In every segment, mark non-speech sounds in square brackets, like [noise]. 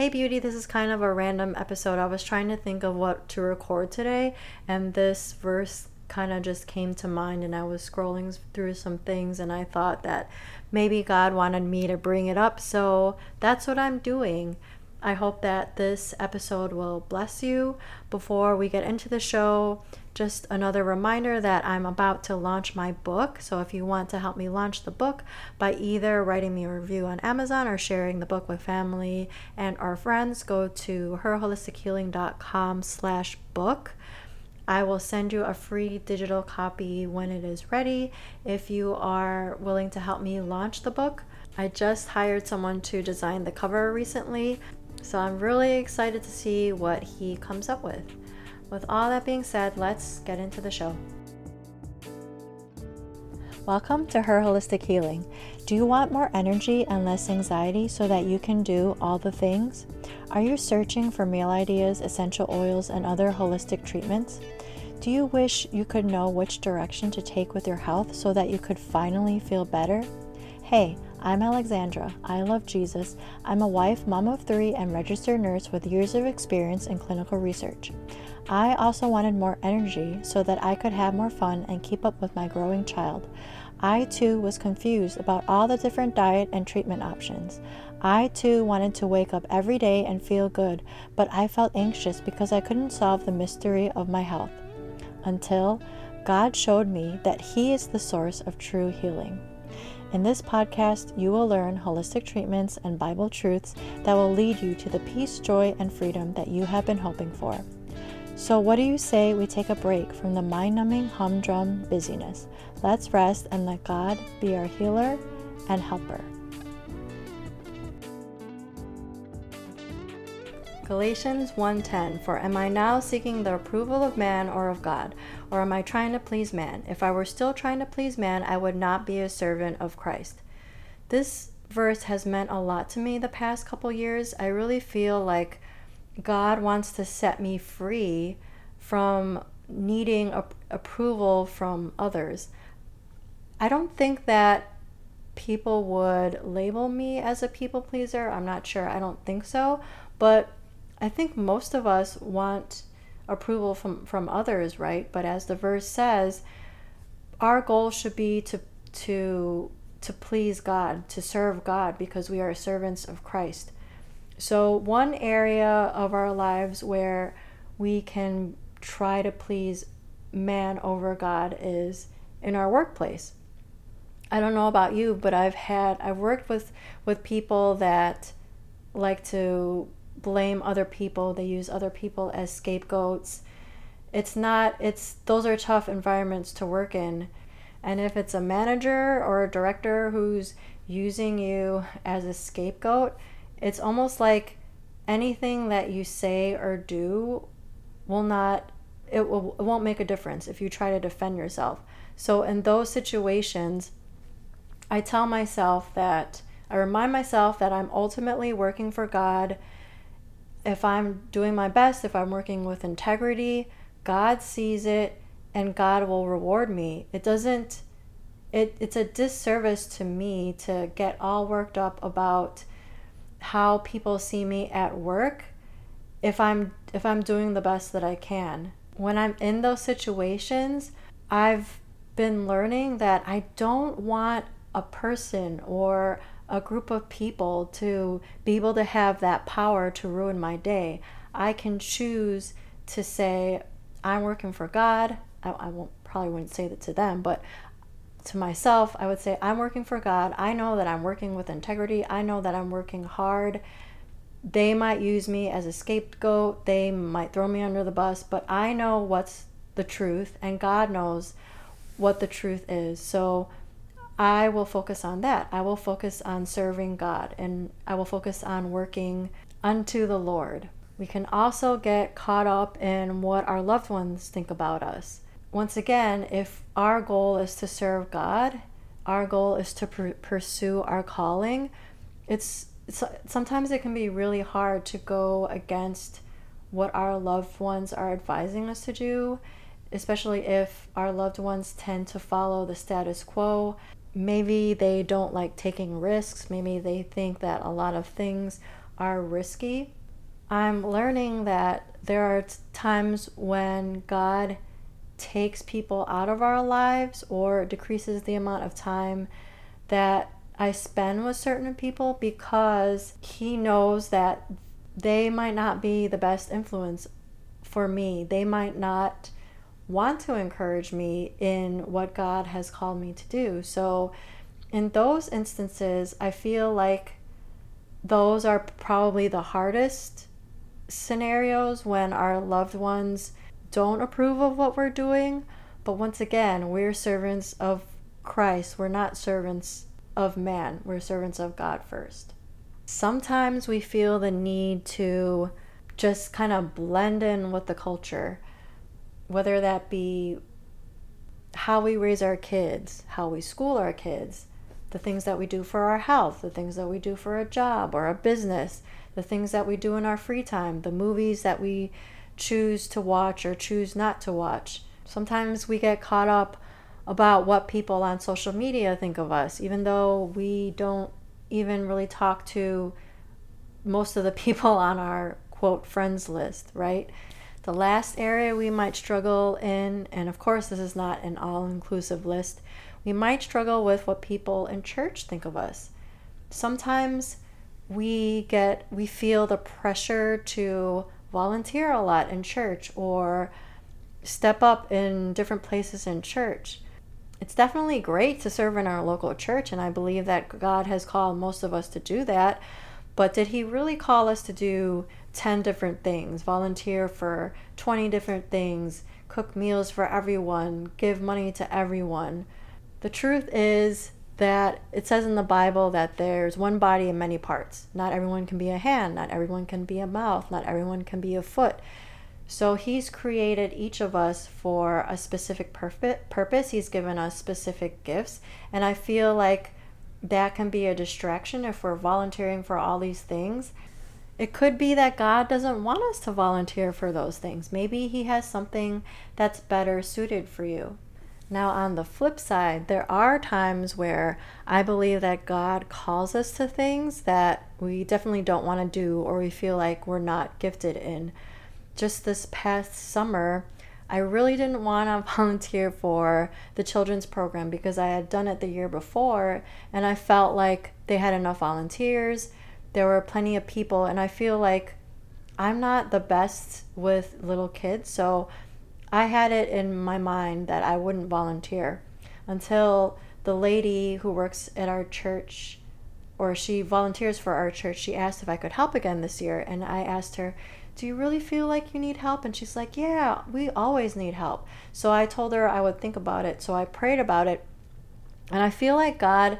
Hey Beauty, this is kind of a random episode. I was trying to think of what to record today, and this verse kind of just came to mind, and I was scrolling through some things, and I thought that maybe God wanted me to bring it up, so that's what I'm doing. I hope that this episode will bless you. Before we get into the show, just another reminder that I'm about to launch my book. So if you want to help me launch the book by either writing me a review on Amazon or sharing the book with family and our friends, go to herholistichealing.com slash book. I will send you a free digital copy when it is ready if you are willing to help me launch the book. I just hired someone to design the cover recently, so I'm really excited to see what he comes up with. With all that being said, let's get into the show. Welcome to Her Holistic Healing. Do you want more energy and less anxiety so that you can do all the things? Are you searching for meal ideas, essential oils, and other holistic treatments? Do you wish you could know which direction to take with your health so that you could finally feel better? Hey, I'm Alexandra. I love Jesus. I'm a wife, mom of three, and registered nurse with years of experience in clinical research. I also wanted more energy so that I could have more fun and keep up with my growing child. I too was confused about all the different diet and treatment options. I too wanted to wake up every day and feel good, but I felt anxious because I couldn't solve the mystery of my health. Until God showed me that He is the source of true healing. In this podcast, you will learn holistic treatments and Bible truths that will lead you to the peace, joy, and freedom that you have been hoping for. So, what do you say we take a break from the mind numbing humdrum busyness? Let's rest and let God be our healer and helper. Galatians 1:10 For am I now seeking the approval of man or of God or am I trying to please man if I were still trying to please man I would not be a servant of Christ This verse has meant a lot to me the past couple years I really feel like God wants to set me free from needing a- approval from others. I don't think that people would label me as a people pleaser. I'm not sure. I don't think so. But I think most of us want approval from, from others, right? But as the verse says, our goal should be to to to please God, to serve God because we are servants of Christ. So, one area of our lives where we can try to please man over God is in our workplace. I don't know about you, but I've had I've worked with with people that like to blame other people. They use other people as scapegoats. It's not it's those are tough environments to work in. And if it's a manager or a director who's using you as a scapegoat, it's almost like anything that you say or do will not it, will, it won't make a difference if you try to defend yourself. So in those situations i tell myself that i remind myself that i'm ultimately working for god. If i'm doing my best if i'm working with integrity god sees it and god will reward me. It doesn't it, it's a disservice to me to get all worked up about how people see me at work if I'm if I'm doing the best that I can. When I'm in those situations, I've been learning that I don't want a person or a group of people to be able to have that power to ruin my day. I can choose to say, I'm working for God. I, I won't probably wouldn't say that to them, but to myself, I would say, I'm working for God. I know that I'm working with integrity. I know that I'm working hard. They might use me as a scapegoat. They might throw me under the bus, but I know what's the truth, and God knows what the truth is. So I will focus on that. I will focus on serving God, and I will focus on working unto the Lord. We can also get caught up in what our loved ones think about us once again, if our goal is to serve God, our goal is to pr- pursue our calling, it's, it's sometimes it can be really hard to go against what our loved ones are advising us to do, especially if our loved ones tend to follow the status quo. Maybe they don't like taking risks. Maybe they think that a lot of things are risky. I'm learning that there are times when God takes people out of our lives or decreases the amount of time that I spend with certain people because He knows that they might not be the best influence for me. They might not want to encourage me in what God has called me to do. So, in those instances, I feel like those are probably the hardest scenarios when our loved ones don't approve of what we're doing. But once again, we're servants of Christ. We're not servants of man, we're servants of God first. Sometimes we feel the need to just kind of blend in with the culture, whether that be how we raise our kids, how we school our kids, the things that we do for our health, the things that we do for a job or a business, the things that we do in our free time, the movies that we choose to watch or choose not to watch. Sometimes we get caught up about what people on social media think of us, even though we don't even really talk to most of the [laughs] people on our quote friends list, right? The last area we might struggle in, and of course, this is not an all inclusive list, we might struggle with what people in church think of us. Sometimes we get we feel the pressure to volunteer a lot in church or step up in different places in church. It's definitely great to serve in our local church, and I believe that God has called most of us to do that. But did He really call us to do 10 different things, volunteer for 20 different things, cook meals for everyone, give money to everyone? The truth is that it says in the Bible that there's one body and many parts. Not everyone can be a hand, not everyone can be a mouth, not everyone can be a foot. So he's created each of us for a specific purpose. He's given us specific gifts. And I feel like that can be a distraction if we're volunteering for all these things. It could be that God doesn't want us to volunteer for those things. Maybe He has something that's better suited for you. Now, on the flip side, there are times where I believe that God calls us to things that we definitely don't want to do or we feel like we're not gifted in. Just this past summer, I really didn't want to [laughs] volunteer for the children's program because I had done it the year before and I felt like they had enough volunteers. There were plenty of people, and I feel like I'm not the best with little kids, so I had it in my mind that I wouldn't volunteer until the lady who works at our church or she volunteers for our church, she asked if I could help again this year. And I asked her, Do you really feel like you need help? And she's like, Yeah, we always need help. So I told her I would think about it. So I prayed about it. And I feel like God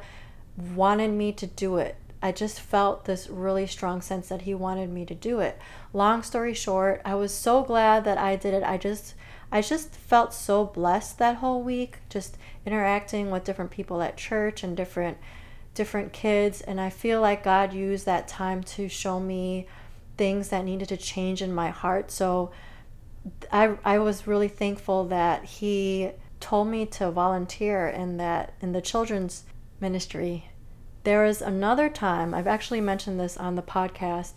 wanted me to do it. I just felt this really strong sense that He wanted me to do it. Long story short, I was so glad that I did it. I just I just felt so blessed that whole week, just interacting with different people at church and different different kids and I feel like God used that time to show me things that needed to change in my heart. So I I was really thankful that he told me to volunteer in that in the children's ministry. There is another time, I've actually mentioned this on the podcast,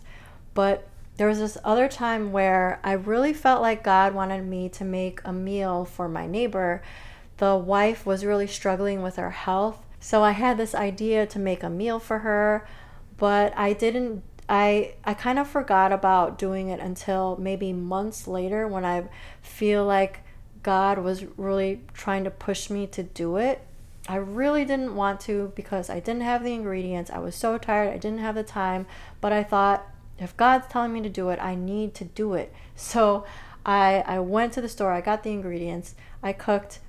but there was this other time where I really felt like God wanted me to make a meal for my neighbor. The wife was really struggling with her health. So I had this idea to make a meal for her, but I didn't I I kind of forgot about doing it until maybe months later when I feel like God was really trying to push me to do it. I really didn't want to because I didn't have the ingredients. I was so tired. I didn't have the time, but I thought if God's telling me to do it, I need to do it. [laughs] So I I went to the store, I got the ingredients, I cooked,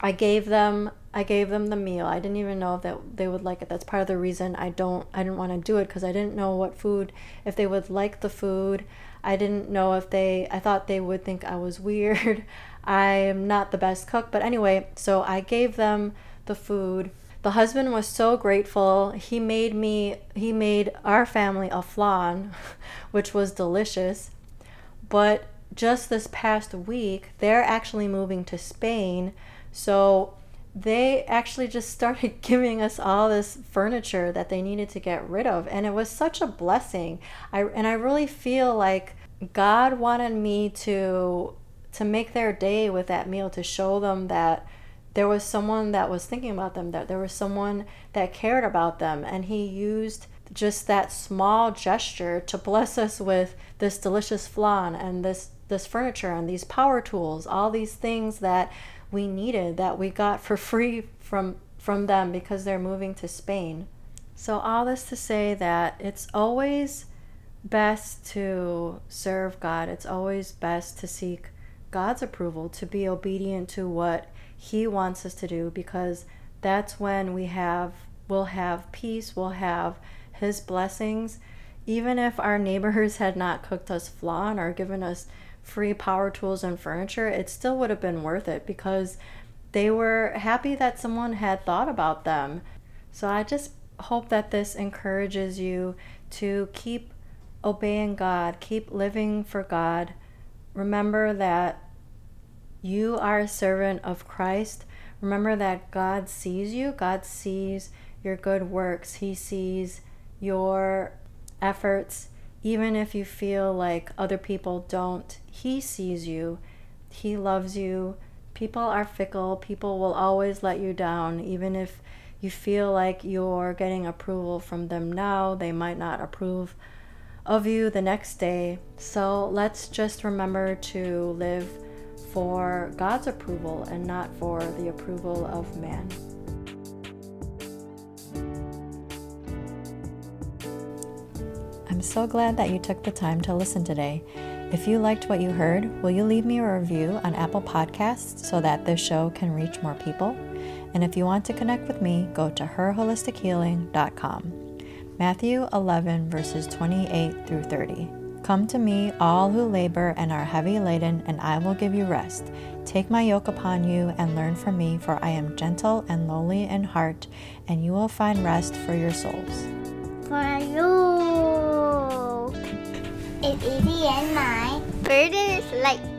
I gave them I gave them the meal. I didn't even know that they would like it. That's part of the reason I don't I didn't want to do it because I didn't know what food if they would like the food. I didn't know if they I thought they would think I was weird. [laughs] I am not the best cook, but anyway, so I gave them the food the husband was so grateful. He made me, he made our family a flan, [laughs] which was delicious. But just this past week, they're actually moving to Spain. So they actually just started [laughs] giving us all this furniture that they needed to get rid of and it was such a blessing. I and i really feel like god wanted me to to make their day with that meal to show them that there was someone that was thinking about them that there was someone that cared about them. And he used just that small gesture to bless us with this delicious flan and this this furniture and these power tools all these things that we needed that we got for free from from them because they're moving to Spain. So all this to say that it's always best to serve God. It's always best to seek God's approval, to be obedient to what he wants us to do because that's when we have we'll have peace, we'll have his blessings. Even if our neighbors [laughs] had not cooked us flan or given us free power tools and furniture, it still would have been worth it because they were happy that someone had thought about them. So I just hope that this encourages you to keep obeying God, keep living for God. Remember that you are a servant of Christ. Remember that God sees you, God sees your good works, He sees your efforts even if you feel like other people don't, He sees you, He loves you. People are fickle, people will always let you down, even if you feel like you're getting approval from them now, they might not approve of you the next day. So let's just remember to live for God's approval and not for the approval of man. So glad that you took the time to listen today. If you liked what you heard, will you leave me a review on Apple Podcasts so that this show can reach more people? And if you want to connect with me, go to herholistichealing.com. Matthew 11, verses 28 through 30. Come to me, all who labor and are heavy laden, and I will give you rest. Take my yoke upon you and learn from me, for I am gentle and lowly in heart, and you will find rest for your souls. For you. It's easy and my burden is light.